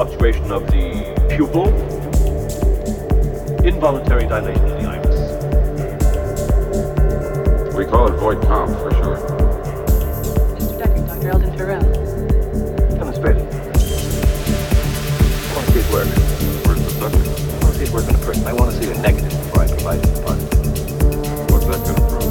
Fluctuation of the pupil? Involuntary dilation of the iris? We call it Voight-Kampff for sure. Mr. Deckard, Dr. Eldon Tyrell. Demonstrate it. I want to see it work. Where's the sucker? I want to see it work in the person. I want to see a negative before I provide it the party. What's that gonna prove?